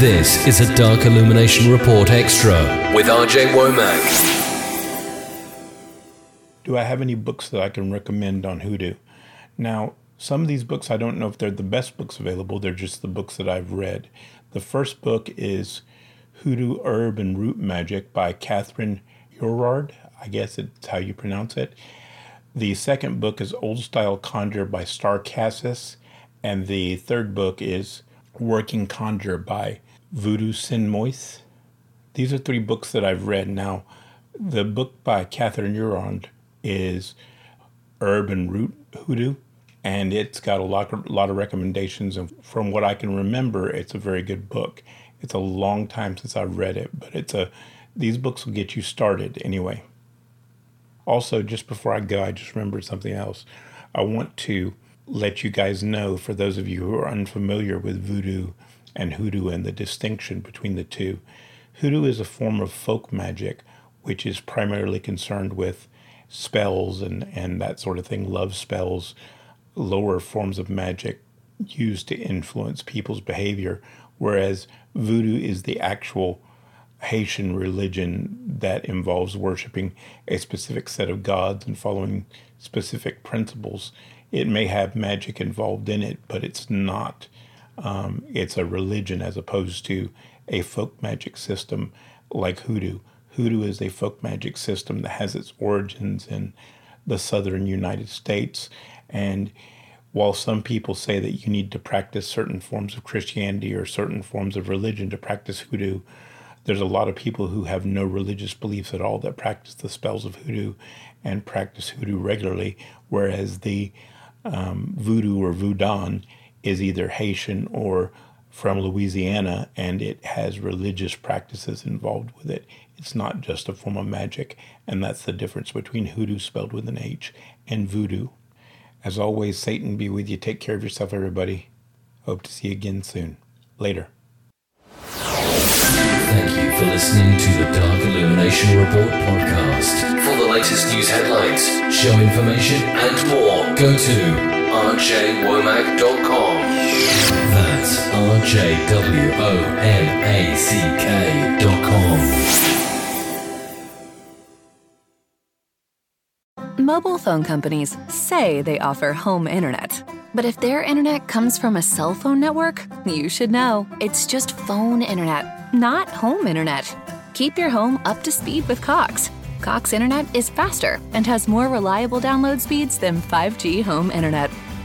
This is a Dark Illumination Report Extra with RJ Womack. Do I have any books that I can recommend on Hoodoo? Now, some of these books, I don't know if they're the best books available, they're just the books that I've read. The first book is Hoodoo Herb and Root Magic by Catherine Urard. I guess it's how you pronounce it. The second book is Old Style Conjure by Starr Casas. And the third book is Working Conjure by Voodoo Sen Moise. These are three books that I've read. Now, the book by Catherine Urard is Urban Root Hoodoo, and it's got a lot, a lot of recommendations. And from what I can remember, it's a very good book. It's a long time since I've read it, but it's a these books will get you started anyway. Also, just before I go, I just remembered something else. I want to let you guys know, for those of you who are unfamiliar with voodoo and hoodoo and the distinction between the two, hoodoo is a form of folk magic which is primarily concerned with spells and, and that sort of thing, love spells, lower forms of magic used to influence people's behavior, whereas voodoo is the actual Haitian religion that involves worshiping a specific set of gods and following specific principles. It may have magic involved in it, but it's not. Um, it's a religion as opposed to a folk magic system like hoodoo. Hoodoo is a folk magic system that has its origins in the southern United States. And while some people say that you need to practice certain forms of Christianity or certain forms of religion to practice hoodoo, there's a lot of people who have no religious beliefs at all that practice the spells of hoodoo and practice hoodoo regularly, whereas the um, voodoo or voodoo is either Haitian or from Louisiana and it has religious practices involved with it. It's not just a form of magic, and that's the difference between hoodoo spelled with an H and voodoo. As always, Satan be with you. Take care of yourself, everybody. Hope to see you again soon. Later. Thank you for listening to the Dark Illumination Report podcast. For the latest news headlines, show information, and more, go to rjwomack.com. That's. Mobile phone companies say they offer home internet. But if their internet comes from a cell phone network, you should know. It's just phone internet, not home internet. Keep your home up to speed with Cox. Cox internet is faster and has more reliable download speeds than 5G home internet.